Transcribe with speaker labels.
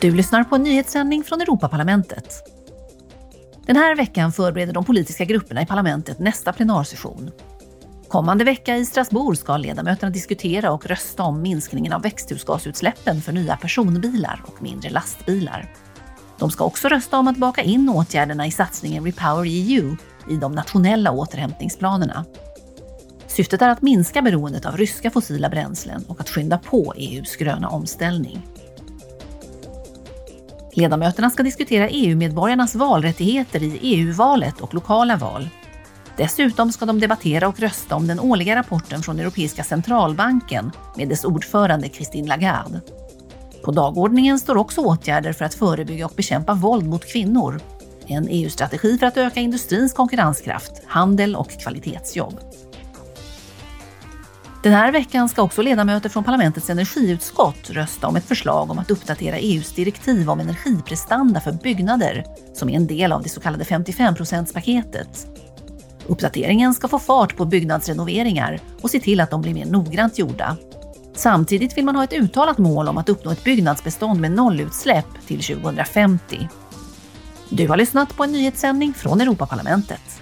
Speaker 1: Du lyssnar på en nyhetssändning från Europaparlamentet. Den här veckan förbereder de politiska grupperna i parlamentet nästa plenarsession. Kommande vecka i Strasbourg ska ledamöterna diskutera och rösta om minskningen av växthusgasutsläppen för nya personbilar och mindre lastbilar. De ska också rösta om att baka in åtgärderna i satsningen Repower EU i de nationella återhämtningsplanerna. Syftet är att minska beroendet av ryska fossila bränslen och att skynda på EUs gröna omställning. Ledamöterna ska diskutera EU-medborgarnas valrättigheter i EU-valet och lokala val. Dessutom ska de debattera och rösta om den årliga rapporten från Europeiska centralbanken med dess ordförande Christine Lagarde. På dagordningen står också åtgärder för att förebygga och bekämpa våld mot kvinnor, en EU-strategi för att öka industrins konkurrenskraft, handel och kvalitetsjobb. Den här veckan ska också ledamöter från parlamentets energiutskott rösta om ett förslag om att uppdatera EUs direktiv om energiprestanda för byggnader som är en del av det så kallade 55-procentspaketet. Uppdateringen ska få fart på byggnadsrenoveringar och se till att de blir mer noggrant gjorda. Samtidigt vill man ha ett uttalat mål om att uppnå ett byggnadsbestånd med nollutsläpp till 2050. Du har lyssnat på en nyhetssändning från Europaparlamentet.